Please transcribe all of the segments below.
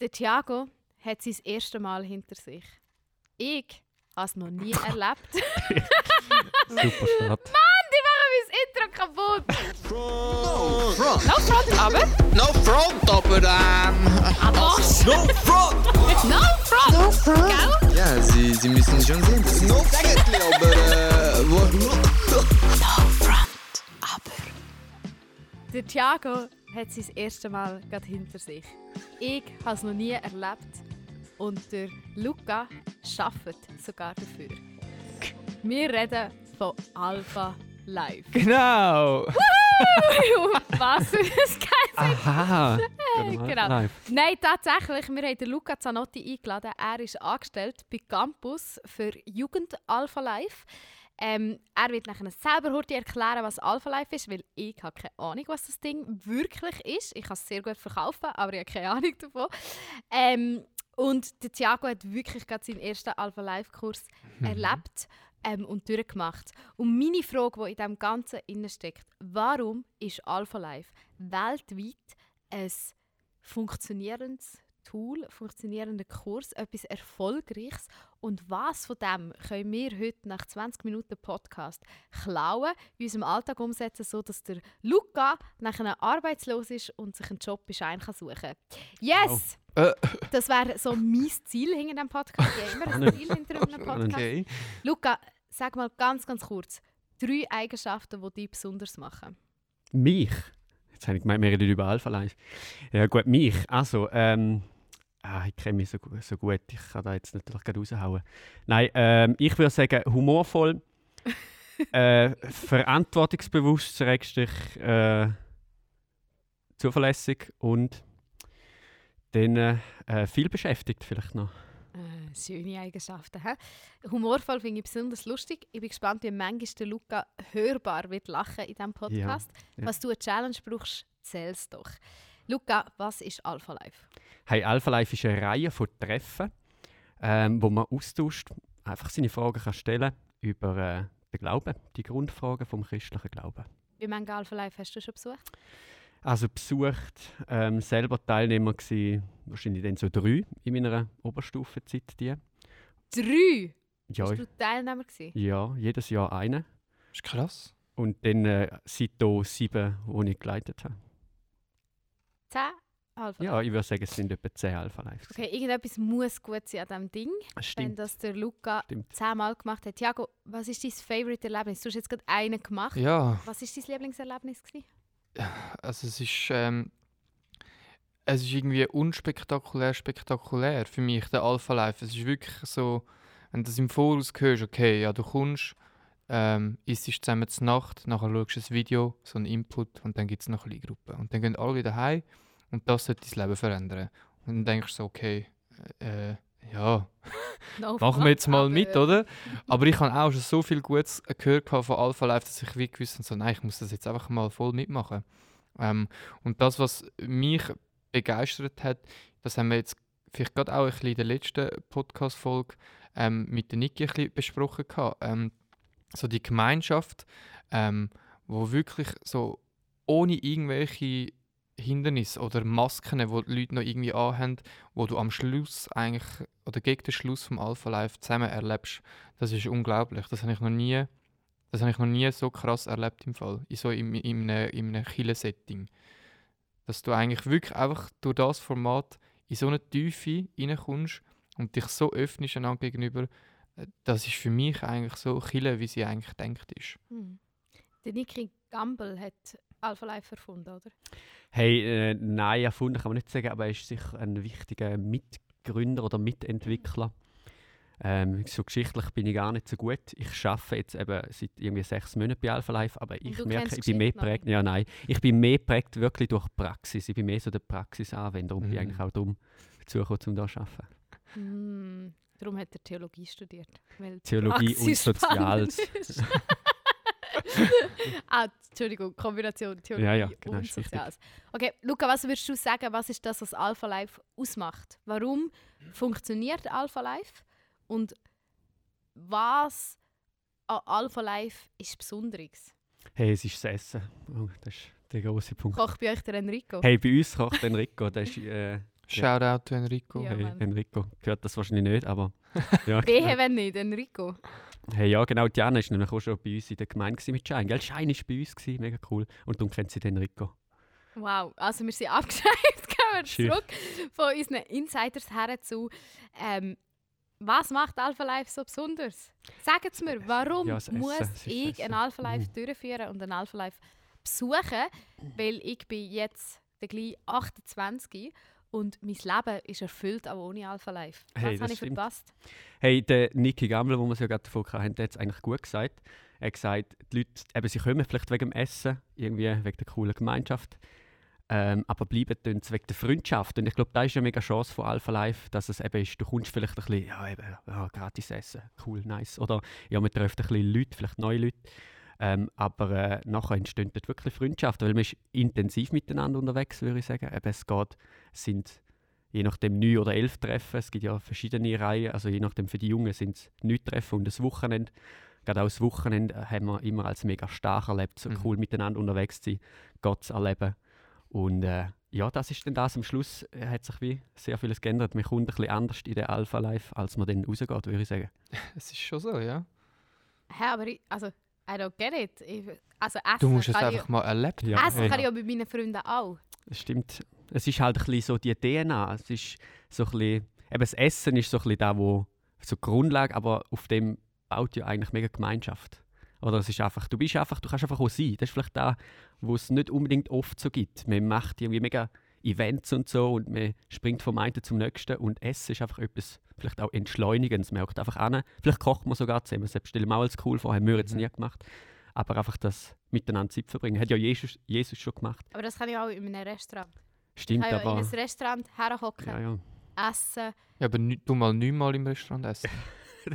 Der Thiago hat sein erstes Mal hinter sich. Ich habe es noch nie erlebt. Super Start. Mann, die machen mein Intro kaputt. No front. No front, aber. No front, aber ähm. Aber. No front! No front. No front. Gell? Ja, Sie, Sie müssen schon sehen, das ist No Sägetli, aber äh. Wo, Der Thiago hat sein erstes Mal gerade hinter sich. Ich habe es noch nie erlebt. Und der Luca arbeitet sogar dafür. Wir reden von Alpha Live. Genau! Was für ein geiles Aha! Genau. Live. Nein, tatsächlich. Wir haben den Luca Zanotti eingeladen. Er ist angestellt bei Campus für Jugend Alpha Life. Ähm, er wird nachher selber heute erklären, was Alpha Life ist, weil ich habe keine Ahnung, was das Ding wirklich ist. Ich kann es sehr gut verkaufen, aber ich habe keine Ahnung davon. Ähm, und der Thiago hat wirklich gerade seinen ersten Alpha Life Kurs erlebt ähm, und durchgemacht. Und meine Frage, die in dem Ganzen innen steckt, warum ist Alpha Life weltweit ein funktionierendes Tool, funktionierender Kurs, etwas Erfolgreiches und was von dem können wir heute nach 20 Minuten Podcast klauen, in unserem Alltag umsetzen, so dass der Luca nachher arbeitslos ist und sich einen Job Schein kann suchen. Yes! Äh. Das wäre so mein Ziel hinter dem Podcast. Ich habe immer ein Ziel hinter einem Podcast. Okay. Luca, sag mal ganz, ganz kurz, drei Eigenschaften, die dich besonders machen. Mich? Jetzt habe ich gemeint, wir reden über Alpha Live. Ja gut, mich. Also, ähm, ah, ich kenne mich so, so gut, ich kann da jetzt natürlich gerade raushauen. Nein, ähm, ich würde sagen, humorvoll, äh, verantwortungsbewusst, äh, zuverlässig und dann äh, viel beschäftigt vielleicht noch. Äh, schöne Eigenschaften. He? Humorvoll finde ich besonders lustig. Ich bin gespannt, wie manchmal der Luca hörbar wird lachen in diesem Podcast. ja. Was du eine Challenge brauchst, zähl's doch. Luca, was ist Alpha Life? Hey, Alpha Life ist eine Reihe von Treffen, ähm, wo man austauscht, einfach seine Fragen kann stellen über äh, den Glauben, die Grundfragen vom christlichen Glauben. Wie viele Alpha Life hast du schon besucht? Also besucht, ähm, selber Teilnehmer gsi, wahrscheinlich dann so drei in meiner Oberstufenzeit die. Drei! Ja, Bist du Teilnehmer gewesen? ja, jedes Jahr eine. ist krass. Und dann äh, seitdem sieben, die ich geleitet habe. Zehn Alpha Ja, ich würde sagen, es sind etwa zehn Alpha Lives. Okay, irgendetwas muss gut sein an diesem Ding, Das wenn stimmt. das der Luca stimmt. zehnmal gemacht hat. Tiago, was ist dein Favorite-Erlebnis? Du hast jetzt gerade einen gemacht. Ja, Was war dein Lieblingserlebnis? Gewesen? also es ist, ähm, es ist irgendwie unspektakulär spektakulär für mich, der Alpha Life. Es ist wirklich so, wenn du das im Voraus hörst, okay, ja, du kommst, ähm, isst zusammen zur Nacht, nachher schaust du ein Video, so einen Input und dann gibt es noch eine Gruppe. Und dann gehen alle wieder heim und das sollte dein Leben verändern. Und dann denkst du so, okay, äh, ja, machen wir jetzt mal mit, oder? Aber ich habe auch schon so viel Gutes gehört von Alpha Life, dass ich wie gewusst habe, so, nein, ich muss das jetzt einfach mal voll mitmachen. Ähm, und das, was mich begeistert hat, das haben wir jetzt vielleicht gerade auch ein bisschen in der letzten Podcast-Folge ähm, mit der Niki ein bisschen besprochen gehabt. Ähm, so die Gemeinschaft, ähm, wo wirklich so ohne irgendwelche Hindernisse oder Masken, die die Leute noch irgendwie anhaben, wo du am Schluss eigentlich oder gegen den Schluss vom Alpha Life zusammen erlebst, das ist unglaublich. Das habe ich noch nie, das habe ich noch nie so krass erlebt im Fall, in so in, in einem, in einem Kille-Setting. Dass du eigentlich wirklich einfach durch das Format in so eine Tiefe reinkommst und dich so öffnest einander gegenüber, das ist für mich eigentlich so Kille, wie sie eigentlich denkt ist. Hm. Der Niki Gamble hat Alpha Life erfunden, oder? Hey, äh, nein, erfunden kann man nicht sagen, aber er ist sicher ein wichtiger Mitgründer oder Mitentwickler. Ähm, so geschichtlich bin ich gar nicht so gut. Ich arbeite jetzt eben seit irgendwie sechs Monaten bei Alpha Life, aber ich merke, ich bin mehr prägt. Ja, nein, ich bin mehr prägt wirklich durch Praxis. Ich bin mehr so der Praxisanwender und bin Mhm. eigentlich auch darum dazugekommen, um hier zu arbeiten. Hm. Darum hat er Theologie studiert. weil Theologie und Soziales. ah, Entschuldigung, Kombination Theologie Ja, ja, genau, und. Soziales. Okay, Luca, was würdest du sagen, was ist das, was Alpha Life ausmacht? Warum funktioniert Alpha Life? Und was an Alpha Life ist Besonderes? Hey, es ist das Essen. Oh, das ist der große Punkt. Kocht bei euch der Enrico? Hey, bei uns kocht Enrico. Der ist, äh, Shoutout to Enrico. Ja. hey. Enrico gehört das wahrscheinlich nicht, aber ja. Wehe, wenn nicht, Enrico. Hey, ja, genau, Diana ist nämlich auch schon bei uns in der Gemeinde mit Schein. Gell? Schein war bei uns, gewesen, mega cool. Und darum kennt sie den Enrico. Wow, also wir sind abgeschweift, gehen wir zurück von unseren Insiders her zu ähm, was macht Alpha Life so besonders? Sagt es mir, warum Ja, muss ich Essen. ein Alpha Life Mhm. durchführen und ein Alpha Life besuchen? Weil ich bin jetzt der gleich 28 und mein Leben ist erfüllt auch ohne Alpha Life. Was Hey, das habe ich stimmt. verpasst? Hey, der Niki Gammler, wo wir es ja gerade davon hatten, der hat es eigentlich gut gesagt. Er hat gesagt, die Leute, eben, sie kommen vielleicht wegen dem Essen, irgendwie wegen der coolen Gemeinschaft, ähm, aber bleiben dann wegen der Freundschaft. Und ich glaube, da ist eine mega Chance von Alpha Life, dass es eben ist, du kommst vielleicht ein bisschen, ja eben, ja, gratis essen, cool, nice. Oder ja, man trifft ein bisschen Leute, vielleicht neue Leute. Ähm, aber äh, nachher entstehen dort wirklich Freundschaften, weil man ist intensiv miteinander unterwegs, würde ich sagen. Eben, es geht, es sind je nachdem neun oder elf Treffen. Es gibt ja verschiedene Reihen. Also je nachdem für die Jungen sind es neun Treffen und das Wochenende. Gerade auch das Wochenende äh, haben wir immer als mega stark erlebt, so Mhm. cool miteinander unterwegs zu sein, Gott zu erleben. Und äh, ja, das ist dann das. Am Schluss äh, hat sich wie sehr vieles geändert. Man kommt ein bisschen anders in den Alpha Life, als man dann rausgeht, würde ich sagen. Es ist schon so, ja. Hä, aber ich, also, I don't get it. Ich, also Essen Du musst es kann einfach ich, mal erlebt Ja, Essen hey. kann ich auch mit meinen Freunden auch. Es stimmt. Es ist halt ein bisschen so die DNA. Es ist so ein bisschen, eben das Essen ist so ein bisschen da, wo so die Grundlage, aber auf dem baut ja eigentlich mega Gemeinschaft. Oder es ist einfach, du bist einfach, du kannst einfach auch sein. Das ist vielleicht da, wo es nicht unbedingt oft so gibt. Man macht irgendwie mega Events und so und man springt vom einen zum nächsten und Essen ist einfach etwas vielleicht auch Entschleunigendes. Man hockt einfach an. Vielleicht kocht man sogar zusammen. Das stelle ich mir auch als cool vor, haben wir jetzt Mhm. nie gemacht. Aber einfach das miteinander Zeit verbringen. Hat ja Jesus, Jesus schon gemacht. Aber das kann ich auch in einem Restaurant. Stimmt, ich kann ja in aber... ein Restaurant herhocken, Ja, ja. essen. Ja, aber du mal neunmal im Restaurant essen.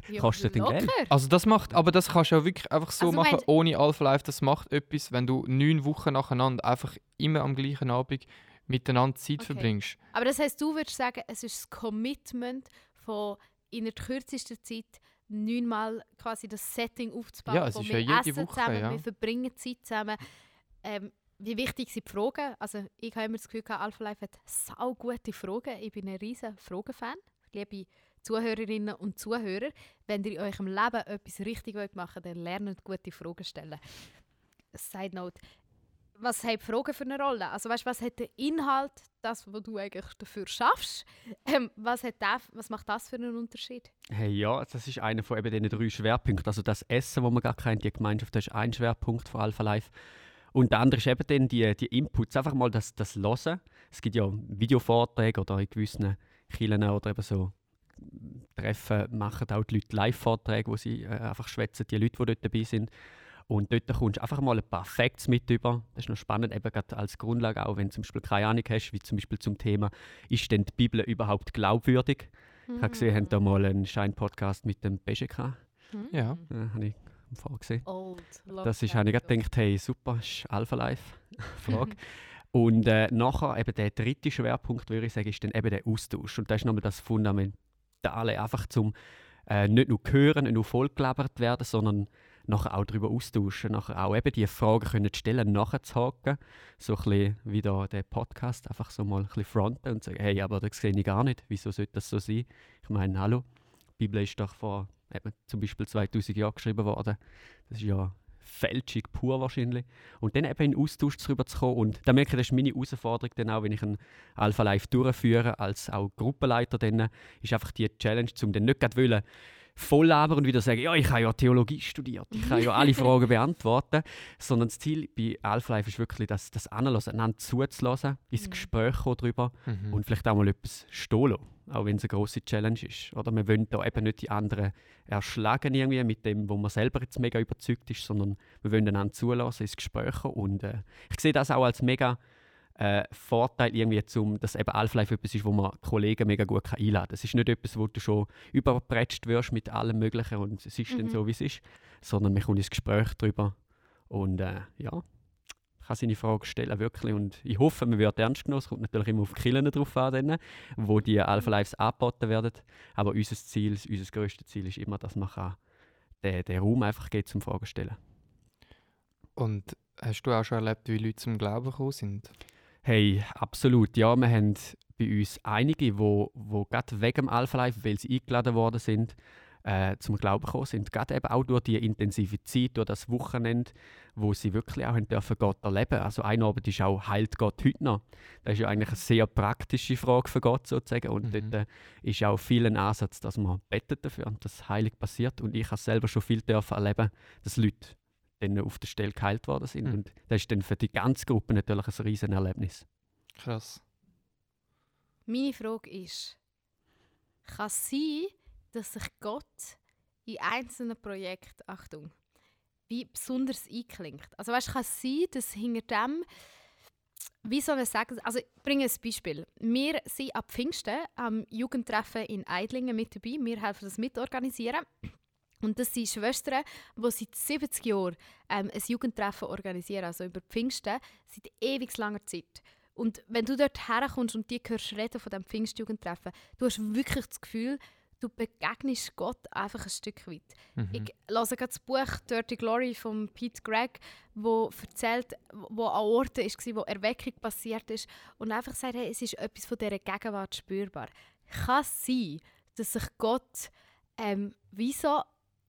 Ja, Kostet den. Geld. Also das macht, aber das kannst du ja wirklich einfach so Also machen, ohne Alpha Life. Das macht etwas, wenn du neun Wochen nacheinander einfach immer am gleichen Abend miteinander Zeit Okay. verbringst. Aber das heisst, du würdest sagen, es ist das Commitment von in der kürzesten Zeit neunmal quasi das Setting aufzubauen. Ja, es ist wir ja jede essen Woche, zusammen, ja. wir verbringen Zeit zusammen. Ähm, wie wichtig sind die Fragen? Also ich habe immer das Gefühl, Alpha Life hat sau gute Fragen. Ich bin ein riesen Fragenfan. Liebe Zuhörerinnen und Zuhörer, wenn ihr in eurem Leben etwas richtig machen wollt, dann lernt gute Fragen stellen. Side note. Was haben die Fragen für eine Rolle? Also weißt, was hat der Inhalt, das, was du eigentlich dafür schaffst? Ähm, was, hat der, was macht das für einen Unterschied? Hey, ja, das ist einer von eben diesen drei Schwerpunkten. Also das Essen, wo man gar kennt, die Gemeinschaft, das ist ein Schwerpunkt von Alpha Life. Und der andere ist eben dann die, die Inputs, einfach mal das, das Hören. Es gibt ja Videovorträge oder in gewissen Kirchen oder eben so Treffen machen auch die Leute Live-Vorträge, wo sie äh, einfach schwätzen, die Leute, die dort dabei sind. Und dort kommst du einfach mal ein paar Facts mit über. Das ist noch spannend, eben gerade als Grundlage, auch wenn du zum Beispiel keine Ahnung hast, wie zum Beispiel zum Thema, ist denn die Bibel überhaupt glaubwürdig? Ich habe gesehen, habt da mal einen Schein-Podcast mit dem BGK. Hm? Ja. Ja, habe ich vorgesehen. Old. Das ist, habe ich gerade gedacht, hey, super, ist Alpha Life. Frage. Und äh, nachher eben der dritte Schwerpunkt, würde ich sagen, ist dann eben der Austausch. Und das ist nochmal das Fundamentale, einfach zum äh, nicht nur hören, nicht nur vollgelabert werden, sondern nachher auch darüber austauschen, nachher auch eben die Fragen können stellen, nachher zu haken, so ein bisschen wie da der Podcast, einfach so mal ein bisschen fronten und sagen, hey, aber das sehe ich gar nicht, wieso sollte das so sein? Ich meine, hallo, die Bibel ist doch vor zum Beispiel 2000 Jahren geschrieben worden, das ist ja Fälschung pur wahrscheinlich. Und dann eben in Austausch darüber zu kommen. Und da merke ich, das ist meine Herausforderung dann auch, wenn ich ein Alpha Live durchführe, als auch Gruppenleiter dann, ist einfach die Challenge, um dann nicht gerade wollen, voll labern und wieder sagen, ja, ich habe ja Theologie studiert, ich kann ja alle Fragen beantworten, sondern das Ziel bei Alpha Life ist wirklich, das, das Anlassen, einander zuzulassen, ins Mhm. Gespräch kommen darüber Mhm. und vielleicht auch mal etwas stehen lassen, auch wenn es eine grosse Challenge ist. Oder wir wollen da eben nicht die anderen erschlagen irgendwie mit dem, wo man selber jetzt mega überzeugt ist, sondern wir wollen einander zulassen, ins Gespräch kommen. und äh, ich sehe das auch als mega äh, Vorteil irgendwie, zum, dass eben Alpha Life etwas ist, wo man Kollegen mega gut kann einladen kann. Es ist nicht etwas, wo du schon überprätscht wirst mit allem Möglichen und es ist dann Mhm. so, wie es ist, sondern man kommt ins Gespräch darüber und äh, ja, kann seine Frage stellen, wirklich. Und ich hoffe, man wird ernst genommen. Es kommt natürlich immer auf die Kirchen drauf an, dann, wo die Alpha Lives angeboten werden. Aber unser Ziel, unser grösstes Ziel ist immer, dass man kann den, den Raum einfach geht zum Fragen stellen. Und hast du auch schon erlebt, wie Leute zum Glauben gekommen sind? Hey, absolut. Ja, wir haben bei uns einige, wo, wo gerade wegen dem Alpha Life, weil sie eingeladen worden sind, äh, zum Glauben gekommen sind. Gerade eben auch durch die intensive Zeit, durch das Wochenende, wo sie wirklich auch haben dürfen Gott erleben. Also ein Abend ist auch heilt Gott heute noch. Das ist ja eigentlich eine sehr praktische Frage für Gott sozusagen. Und Mhm. dort äh, ist auch viel ein Ansatz, dass man betet dafür und dass heilig passiert. Und ich habe selber schon viel dürfen erleben, dass Leute dann auf der Stelle geheilt worden sind. Mhm. Und das ist dann für die ganze Gruppe natürlich ein riesen Erlebnis. Krass. Meine Frage ist, kann es sein, dass sich Gott in einzelnen Projekten, Achtung, wie besonders einklingt? Also weißt, kann es sein, dass hinter dem, wie soll man sagen, also ich bringe ein Beispiel. Wir sind ab Pfingsten am Jugendtreffen in Eidlingen mit dabei. Wir helfen das mitorganisieren. Und das sind Schwestern, die seit 70 Jahren ähm, ein Jugendtreffen organisieren, also über Pfingsten, seit ewig langer Zeit. Und wenn du dort herkommst und die hörst reden von diesem Pfingstjugendtreffen, du hast wirklich das Gefühl, du begegnest Gott einfach ein Stück weit. Mhm. Ich lese gerade das Buch Dirty Glory von Pete Gregg, wo erzählt, wo an Orten war, wo Erweckung passiert ist und einfach sagt, hey, es ist etwas von dieser Gegenwart spürbar. Kann es sein, dass sich Gott ähm, wie so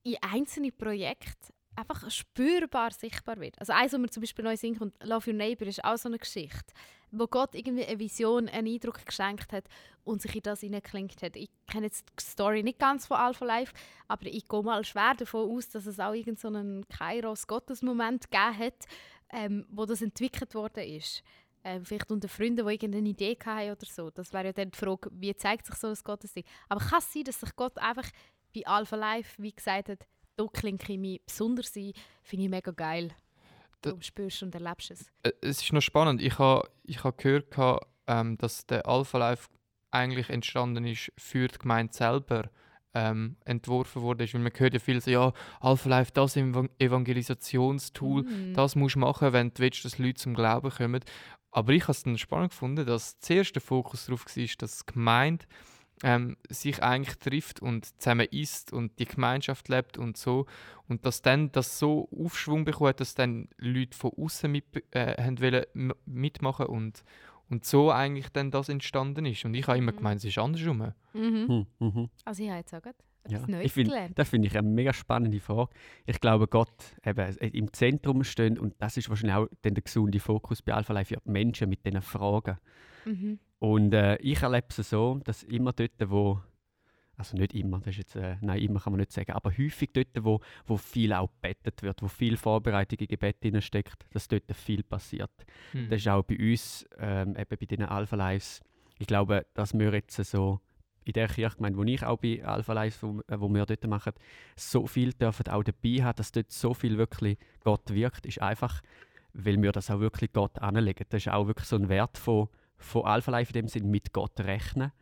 in einzelne Projekte einfach spürbar sichtbar wird. Also eins, was mir zum Beispiel neu singt und Love Your Neighbor ist auch so eine Geschichte, wo Gott irgendwie eine Vision, einen Eindruck geschenkt hat und sich in das hineingeklinkt hat. Ich kenne jetzt die Story nicht ganz von Alpha Life, aber ich gehe mal schwer davon aus, dass es auch irgendeinen so Kairos-Gottesmoment gegeben hat, ähm, wo das entwickelt worden ist. Ähm, vielleicht unter Freunden, die irgendeine Idee hatten oder so. Das wäre ja dann die Frage, wie zeigt sich so ein Gottesding. Aber kann es sein, dass sich Gott einfach bei Alpha Life, wie gesagt mich besonders ein, finde ich mega geil. Du spürst und erlebst es. Es ist noch spannend. Ich habe ich ha gehört, ähm, dass der Alpha Life eigentlich entstanden ist für die Gemeinde selber ähm, entworfen wurde. Weil man hört ja viel so, ja, Alpha Life, das Evan- Evangelisationstool, Mm. das musst du machen, wenn du willst, dass Leute zum Glauben kommen. Aber ich habe es dann spannend gefunden, dass zuerst der Fokus darauf war, dass die Gemeinde ähm, sich eigentlich trifft und zusammen isst und die Gemeinschaft lebt und so. Und dass dann das so Aufschwung bekommt, dass dann Leute von außen mit, äh, mitmachen und, und so eigentlich dann das entstanden ist. Und ich habe immer Mhm. gemeint, es ist andersrum. Mhm. Hm, mhm. Also ich habe jetzt auch gerade Ja, etwas Neues ich find- gelernt. Das finde ich eine mega spannende Frage. Ich glaube, Gott eben im Zentrum steht und das ist wahrscheinlich auch dann der gesunde Fokus bei Alpha Life für die Menschen mit diesen Fragen. Mhm. Und äh, ich erlebe es so, dass immer dort, wo, also nicht immer, das ist jetzt, äh, nein, immer kann man nicht sagen, aber häufig dort, wo, wo viel auch gebetet wird, wo viel Vorbereitung in Gebet steckt, dass dort viel passiert. Mhm. Das ist auch bei uns, ähm, eben bei diesen Alpha Lives. Ich glaube, dass wir jetzt so in der Kirchgemeinde, wo ich auch bei Alpha Lives, wo, äh, wo wir dort machen, so viel dürfen auch dabei haben, dass dort so viel wirklich Gott wirkt, ist einfach, weil wir das auch wirklich Gott anlegen. Das ist auch wirklich so ein Wert von, von Alpha Life in dem Sinn, mit Gott rechnen.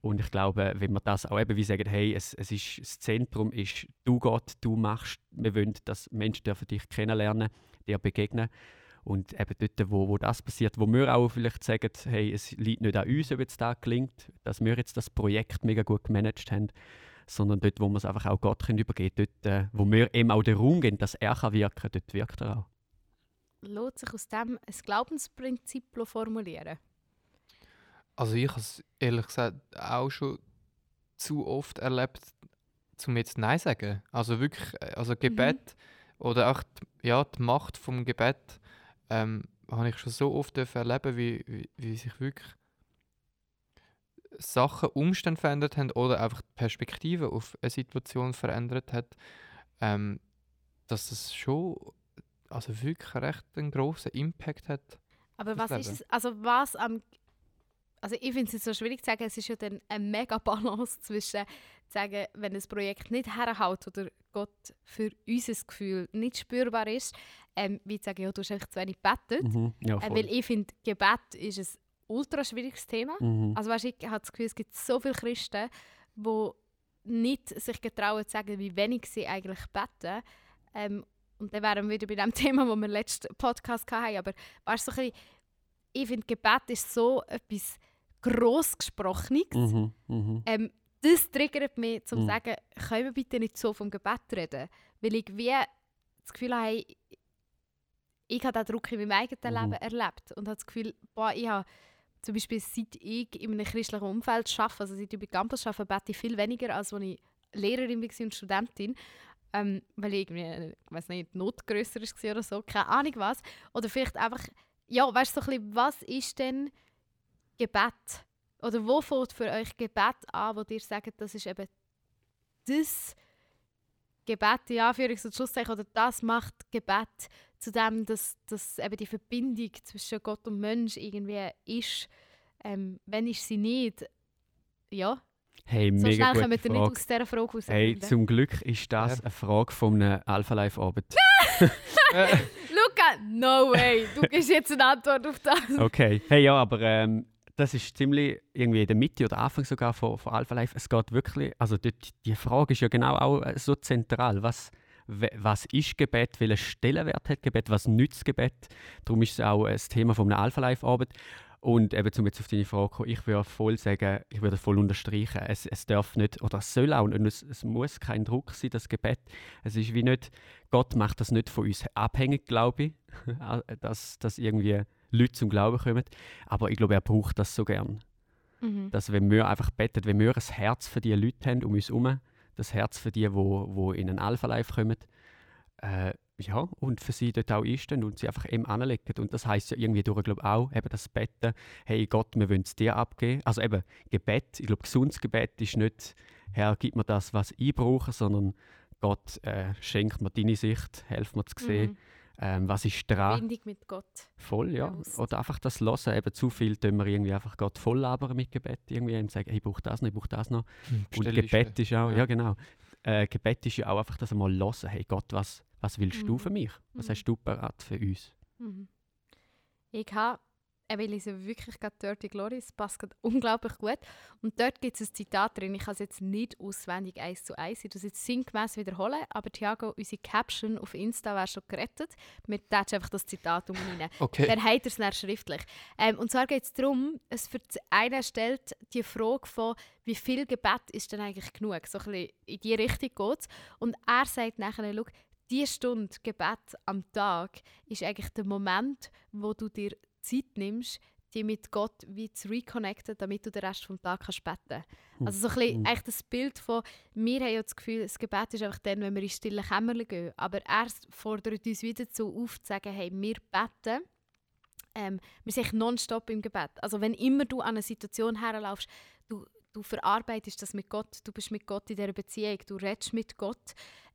Und ich glaube, wenn wir das auch eben wie sagen, hey, es, es ist, das Zentrum ist du Gott, du machst, wir wollen, dass Menschen dürfen dich kennenlernen, dir begegnen. Und eben dort, wo, wo das passiert, wo wir auch vielleicht sagen, hey, es liegt nicht an uns, ob jetzt das gelingt, dass wir jetzt das Projekt mega gut gemanagt haben, sondern dort, wo wir es einfach auch Gott können übergeben können, dort, äh, wo wir ihm auch den Raum geben, dass er kann wirken kann, dort wirkt er auch. Lohnt sich aus dem ein Glaubensprinzip formulieren? Also ich habe es ehrlich gesagt auch schon zu oft erlebt, zum jetzt Nein sagen. Also wirklich, äh, also Gebet oder auch die, ja, die Macht vom Gebet ähm, habe ich schon so oft erleben, wie, wie, wie sich wirklich Sachen, Umstände verändert haben oder einfach die Perspektive auf eine Situation verändert hat, ähm, dass das schon also wirklich recht einen grossen Impact hat. Aber was ist Leben. es, also was am, also ich finde es jetzt so schwierig zu sagen, es ist ja dann eine mega Balance zwischen zu sagen, wenn ein Projekt nicht herhaut oder Gott für unser Gefühl nicht spürbar ist, ähm, wie zu sagen, ja, du hast einfach zu wenig gebetet. Mhm. Ja, Äh, weil ich finde, Gebet ist ein ultra schwieriges Thema. Mhm. Also weißt, ich habe das Gefühl, es gibt so viele Christen, die nicht sich getrauen zu sagen, wie wenig sie eigentlich beten. Ähm, und dann wären wir wieder bei dem Thema, wo wir letzten Podcast hatten. Aber weißt, so ein bisschen, ich finde, Gebet ist so etwas Grossgesprochenes. Mhm. Mhm. Ähm, das triggert mich, um zu Mhm. sagen, können wir bitte nicht so vom Gebet reden? Weil ich wie das Gefühl habe, ich habe diesen Druck in meinem eigenen Mhm. Leben erlebt und habe das Gefühl, boah, ich habe zum Beispiel seit ich in einem christlichen Umfeld arbeite, also seit ich bei Campus arbeite, bete ich viel weniger, als als ich Lehrerin war und Studentin. Ähm, weil irgendwie, äh, ich weiß nicht, die Not grösser war oder so, keine Ahnung was. Oder vielleicht einfach, ja, weißt du, so ein bisschen, was ist denn Gebet? Oder wo fängt für euch Gebet an, wo ihr sagt, das ist eben das Gebet, in Anführungs- und Schlusszeichen, oder das macht Gebet zu dem, dass, dass eben die Verbindung zwischen Gott und Mensch irgendwie ist. Ähm, wenn ist sie nicht? Ja, Hey, so mega schnell kommen wir Frage. nicht aus dieser Frage raus. Hey, zum Glück ist das Ja. eine Frage von einem Alpha Life Abend. Äh, Luca, no way, du gibst jetzt eine Antwort auf das. Okay. Hey, ja, aber ähm, das ist ziemlich irgendwie in der Mitte oder Anfang sogar von, von Alpha Life. Es geht wirklich, also dort, die Frage ist ja genau auch äh, so zentral. Was, was ist Gebet? Welchen Stellenwert hat Gebet? Was nützt Gebet? Darum ist es auch ein Thema von einem Alpha Life Abend. Und eben, um jetzt auf deine Frage zu kommen, ich würde voll sagen, ich würde voll unterstreichen, es, es darf nicht, oder es soll auch nicht, es, es muss kein Druck sein, das Gebet. Es ist wie nicht, Gott macht das nicht von uns abhängig, glaube ich, dass, dass irgendwie Leute zum Glauben kommen. Aber ich glaube, er braucht das so gern. Mhm. Dass wenn wir einfach beten, wenn wir ein Herz für die Leute haben um uns herum, das Herz für die, wo, wo in einen Alpha-Life kommen, äh, ja, und für sie dort auch einstehen und sie einfach eben anlegen. Und das heißt ja irgendwie durch, glaube auch, eben das Betten, hey Gott, wir wollen es dir abgeben. Also eben Gebet, ich glaube, gesundes Gebet ist nicht, Herr, gib mir das, was ich brauche, sondern Gott äh, schenkt mir deine Sicht, hilf mir zu sehen, Mhm. Ähm, was ist dran. Verbindung mit Gott. Voll, ja. bewusst. Oder einfach das Hören. Eben zu viel tun wir irgendwie einfach Gott voll labern mit Gebet. Irgendwie und sagen, hey, ich brauche das noch, ich brauche das noch. Und Bestellliste. Gebet ist auch, ja, Ja. genau. Äh, Gebet ist ja auch einfach das einmal hören. Hey Gott, was, was willst du Mhm. für mich? Was Mhm. hast du parat für uns? Mhm. Ich habe, ich lese wirklich gerade Dirty Glory, es passt unglaublich gut. Und dort gibt es ein Zitat drin, ich kann es jetzt nicht auswendig eins zu eins, ich das jetzt sinngemäß wiederholen, aber Thiago, unsere Caption auf Insta wäre schon gerettet. Wir tätschen einfach das Zitat um rein. Okay. Dann hat er es dann schriftlich. Ähm, und zwar geht es darum, es für einer stellt die Frage von, wie viel Gebet ist denn eigentlich genug? So ein bisschen in die Richtung geht Und er sagt nachher, schau, die Stunde Gebet am Tag ist eigentlich der Moment, wo du dir Zeit nimmst, dich mit Gott wie zu reconnecten, damit du den Rest vom Tag kannst beten Also so ein bisschen Mhm. eigentlich das Bild von, wir haben ja das Gefühl, das Gebet ist einfach dann, wenn wir in stille Kämmerchen gehen. Aber er fordert uns wieder dazu auf, zu sagen, hey, wir beten. Ähm, wir sind nonstop im Gebet. Also wenn immer du an eine Situation herlaufst, du, du verarbeitest das mit Gott, du bist mit Gott in dieser Beziehung, du redest mit Gott.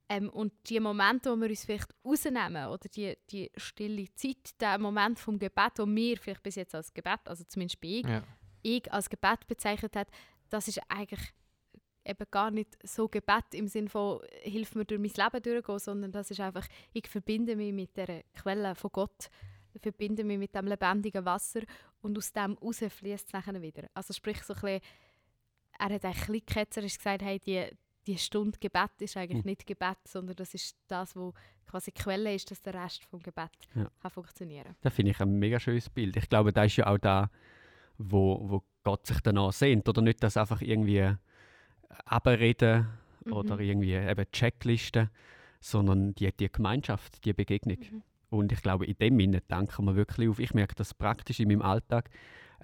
Ähm, und die Momente, wo wir uns vielleicht rausnehmen, oder die, die stille Zeit, der Moment vom Gebet, wo wir vielleicht bis jetzt als Gebet, also zumindest bei ich, Ja. ich als Gebet bezeichnet hat, das ist eigentlich eben gar nicht so Gebet im Sinne von hilf mir durch mein Leben durchgehen, sondern das ist einfach, ich verbinde mich mit der Quelle von Gott, ich verbinde mich mit dem lebendigen Wasser und aus dem raus fließt es nachher wieder. Also sprich so ein bisschen, er hat ein bisschen ketzerisch gesagt, hey, die, die Stunde Gebet ist eigentlich Mhm. nicht Gebet, sondern das ist das, wo quasi die Quelle ist, dass der Rest vom Gebet Ja. kann funktionieren. Das finde ich ein mega schönes Bild. Ich glaube, das ist ja auch da, wo, wo Gott sich danach sehnt. Oder nicht, dass einfach irgendwie abreden oder Mhm. irgendwie eben Checklisten, sondern die, die Gemeinschaft, die Begegnung. Mhm. Und ich glaube, in dem Sinne danken wir wirklich auf. Ich merke das praktisch in meinem Alltag.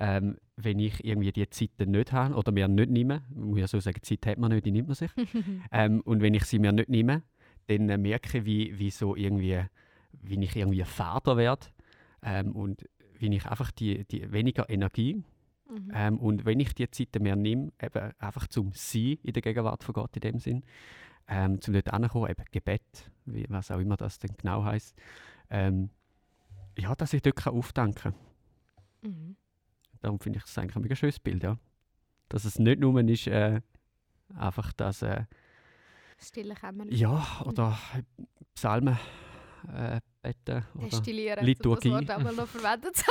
Ähm, wenn ich irgendwie die Zeit dann nicht habe oder mir nicht nehme, ich muss ja so sagen, Zeit hat man nicht, die nimmt man sich. ähm, und wenn ich sie mir nicht nehme, dann äh, merke ich, wie, wie, so irgendwie, wie ich irgendwie fader werde ähm, und wie ich einfach die, die weniger Energie Mhm. ähm, und wenn ich die Zeit mehr nehme, eben einfach zum Sein in der Gegenwart von Gott in dem Sinn, ähm, zum dort ankommen, eben Gebet, wie, was auch immer das denn genau heißt, ähm, ja, dass ich dort kann aufdanken kann. Mhm. Darum finde ich das eigentlich ein mega schönes Bild, ja. Dass es nicht nur ist, äh, einfach das, äh, Stille Kämmerchen. ja, oder Psalmen äh, beten oder Destillieren, Liturgie. Das Wort auch mal noch verwendet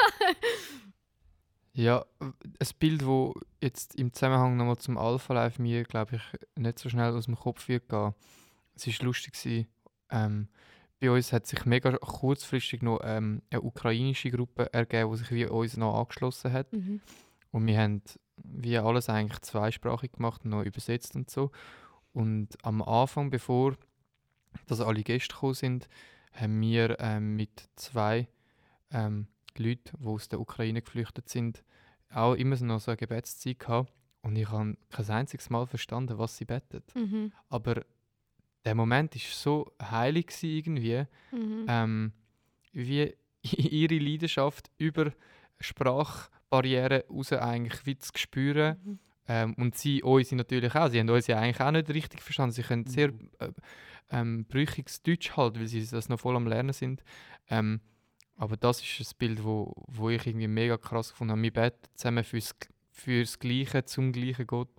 Ja, ein Bild, wo jetzt im Zusammenhang nochmal zum Alpha Life mir, glaube ich, nicht so schnell aus dem Kopf wird gehen. Es war lustig. gewesen, Ähm, bei uns hat sich mega kurzfristig noch ähm, eine ukrainische Gruppe ergeben, die sich wie uns noch angeschlossen hat. mhm. Und wir haben wie alles eigentlich zweisprachig gemacht und noch übersetzt und so. Und am Anfang, bevor dass alle Gäste gekommen sind, haben wir ähm, mit zwei ähm, Leuten, die aus der Ukraine geflüchtet sind, auch immer noch so eine Gebetszeit gehabt und ich habe kein einziges Mal verstanden, was sie betet. Mhm. Aber der Moment ist so heilig irgendwie, Mhm. ähm, wie ihre Leidenschaft über Sprachbarrieren raus eigentlich wie zu spüren. Mhm. Ähm, und sie uns natürlich auch. Sie haben uns ja eigentlich auch nicht richtig verstanden. Sie können sehr äh, ähm, brüchiges Deutsch halt, weil sie das noch voll am Lernen sind. Ähm, aber das ist ein Bild, wo, wo ich irgendwie mega krass gefunden habe. Wir beten zusammen fürs, fürs Gleiche, zum gleichen Gott.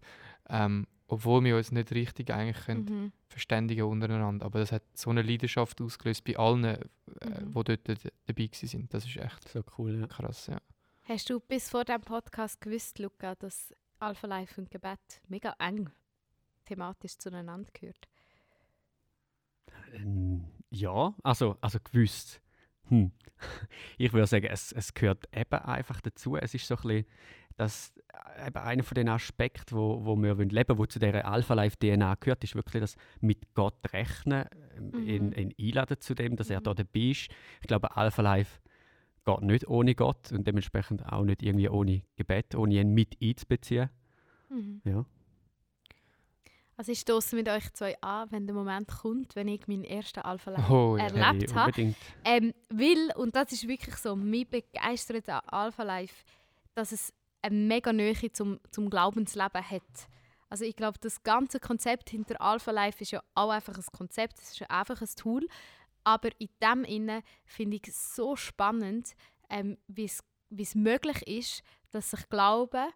Ähm, obwohl wir uns nicht richtig eigentlich können Mhm. Verständigen untereinander. Aber das hat so eine Leidenschaft ausgelöst bei allen, äh, Mhm. die dort dabei sind. Das ist echt So cool, ja. krass, ja. Hast du bis vor diesem Podcast gewusst, Luca, dass Alpha Life und Gebet mega eng thematisch zueinander gehört? Ähm, ja, also, also gewusst. Hm. Ich würde sagen, es, es gehört eben einfach dazu. Es ist so ein bisschen das, äh, eben einer von den Aspekten, wo, wo wir wollen leben wo zu dieser Alpha-Life-DNA gehört, ist wirklich das mit Gott rechnen, ähm, Mhm. ihn, einladen zu dem, dass er Mhm. da dabei ist. Ich glaube, Alpha-Life geht nicht ohne Gott und dementsprechend auch nicht irgendwie ohne Gebet, ohne ihn mit einzubeziehen. Mhm. Ja. Also ich stoße mit euch zwei an, wenn der Moment kommt, wenn ich meinen ersten Alpha Life Oh, ja. erlebt Hey, habe. Ähm, weil, und das ist wirklich so, mich begeistert an Alpha Life, dass es eine mega Nähe zum, zum Glaubensleben hat. Also ich glaube, das ganze Konzept hinter Alpha Life ist ja auch einfach ein Konzept, es ist ja einfach ein Tool. Aber in dem Inne finde ich es so spannend, ähm, wie es wie es möglich ist, dass sich Glauben,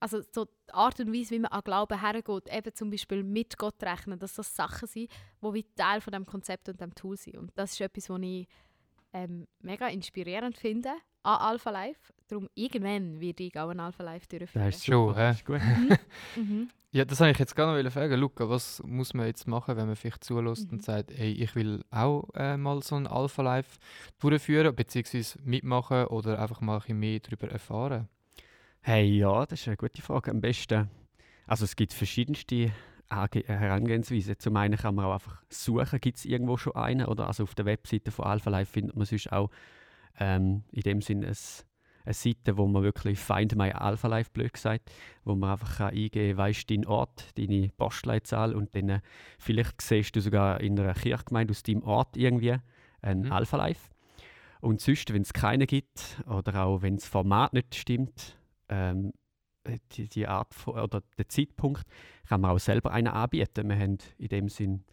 also so die Art und Weise, wie man an Glauben hergeht, eben zum Beispiel mit Gott rechnen, dass das Sachen sind, die wie Teil von dem Konzept und dem Tool sind. Und das ist etwas, was ich ähm, mega inspirierend finde an Alpha Life. Darum irgendwann werde ich auch ein Alpha Life durchführen. Das ist Schon, hä? ist gut. Mhm. Ja, das wollte ich jetzt gerne noch fragen. Luca, was muss man jetzt machen, wenn man vielleicht zulässt Mhm. und sagt, hey, ich will auch äh, mal so ein Alpha Life durchführen, beziehungsweise mitmachen oder einfach mal ein bisschen mehr darüber erfahren? Hey, ja, das ist eine gute Frage. Am besten, also es gibt verschiedenste Ange- Herangehensweisen. Zum einen kann man auch einfach suchen, gibt es irgendwo schon einen? Oder also auf der Webseite von Alpha Life findet man sonst auch ähm, in dem Sinn ein, eine Seite, wo man wirklich Find My Alpha Life, blöd gesagt, wo man einfach kann eingeben kann, weisst deinen Ort, deine Postleitzahl und dann äh, vielleicht siehst du sogar in einer Kirchgemeinde aus deinem Ort irgendwie ein Mhm. Alpha Life. Und sonst, wenn es keine gibt oder auch wenn das Format nicht stimmt, ähm, äh, die, die Art von, oder der Zeitpunkt, kann man auch selber einen anbieten. Wir haben in dem Sinn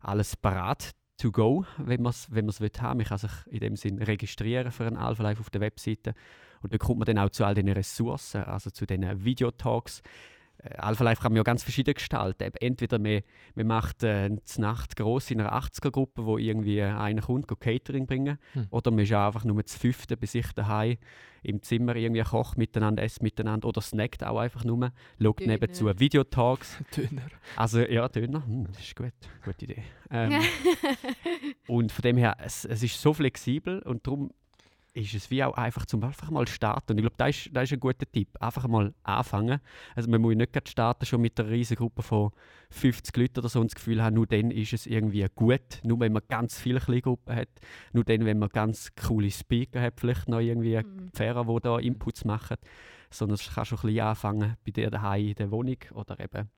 alles parat to go, wenn man es wenn man's will haben. Man kann sich in dem Sinn registrieren für ein Alpha Live auf der Webseite und dann kommt man dann auch zu all den Ressourcen, also zu den Videotalks. Äh, Alpha Live kann man ja ganz verschieden gestalten. Eben Entweder man, man macht äh, eine Nacht gross in einer 80er-Gruppe, wo irgendwie einer kommt, geht Catering bringen. Hm. Oder man ist einfach nur zu fünfte bei sich daheim im Zimmer irgendwie kocht miteinander, esst miteinander oder snackt auch einfach nur. Schaut Döner. nebenzu Videotalks. Döner. Also ja, Döner, hm, das ist gut, gute Idee. Ähm, und von dem her, es, es ist so flexibel und darum ist es wie auch einfach zum einfach mal starten. Und ich glaube, das ist, das ist ein guter Tipp. Einfach mal anfangen. Also man muss nicht gerade starten schon mit einer riesigen Gruppe von 50 Leuten oder so und das Gefühl haben, nur dann ist es irgendwie gut. Nur wenn man ganz viele Kleingruppen hat. Nur dann, wenn man ganz coole Speaker hat, vielleicht noch irgendwie Mhm. Pfarrer, die da Inputs machen. Sondern es kann schon ein bisschen anfangen bei dir daheim in der Wohnung oder eben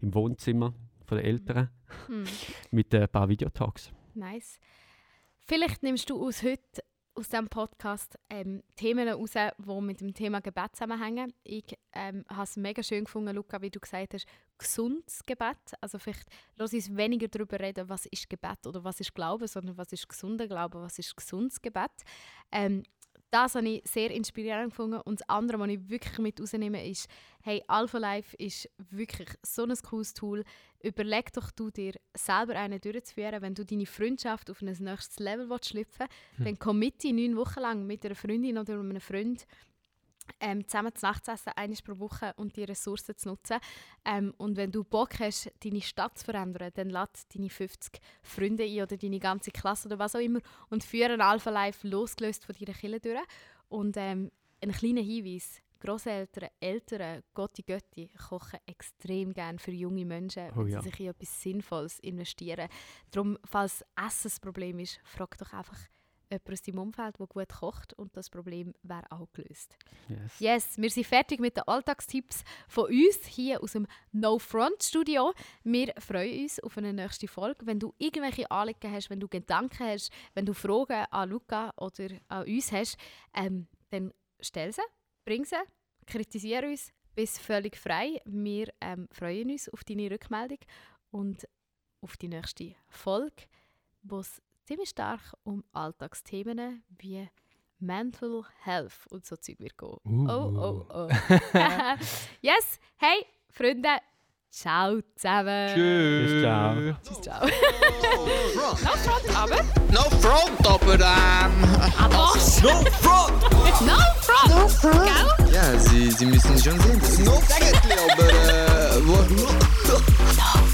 im Wohnzimmer von den Eltern Mhm. mit ein paar Videotalks. Nice. Vielleicht nimmst du aus heute aus diesem Podcast ähm, Themen raus, die mit dem Thema Gebet zusammenhängen. Ich ähm, habe es mega schön gefunden, Luca, wie du gesagt hast, gesundes Gebet. Also vielleicht lass uns weniger darüber reden, was ist Gebet oder was ist Glaube, sondern was ist gesunder Glaube, was ist gesundes Gebet. Ähm, das habe ich sehr inspirierend gefunden. Und das andere, was ich wirklich mit rausnehme, ist, hey, Alpha Life ist wirklich so ein cooles Tool. Überleg doch du dir selber einen durchzuführen, wenn du deine Freundschaft auf ein nächstes Level willst schlüpfen Hm. dann committe neun Wochen lang mit einer Freundin oder einem Freund ähm, zusammen zu Nacht zu essen, einmal pro Woche und die Ressourcen zu nutzen. Ähm, und wenn du Bock hast, deine Stadt zu verändern, dann lad deine 50 Freunde ein oder deine ganze Klasse oder was auch immer und führe ein Alpha Life losgelöst von deiner Kille durch. Und ähm, ein kleiner Hinweis. Grosseltern, Eltern, Gotti Götti kochen extrem gerne für junge Menschen, Oh wenn ja. sie sich in etwas Sinnvolles investieren. Darum, falls Essen das Problem ist, frag doch einfach jemand aus deinem Umfeld, der gut kocht und das Problem wäre auch gelöst. Yes. Yes, wir sind fertig mit den Alltagstipps von uns hier aus dem No Front Studio. Wir freuen uns auf eine nächste Folge. Wenn du irgendwelche Anliegen hast, wenn du Gedanken hast, wenn du Fragen an Luca oder an uns hast, ähm, dann stell sie, bring sie, kritisiere uns, bist völlig frei. Wir ähm, freuen uns auf deine Rückmeldung und auf die nächste Folge, wo es ziemlich stark um Alltagsthemen wie Mental Health und so Zeug wird gehen. Uh. Oh, oh, oh. yes, hey, Freunde, ciao zusammen. Tschüss. ciao. Tschüss, ciao. No front. No front, aber... No front, aber ähm. Ah, was? No front! No front! No front! Gell? Ja, Sie, Sie müssen schon sehen. Das ist no Eigentlich, aber äh, wo,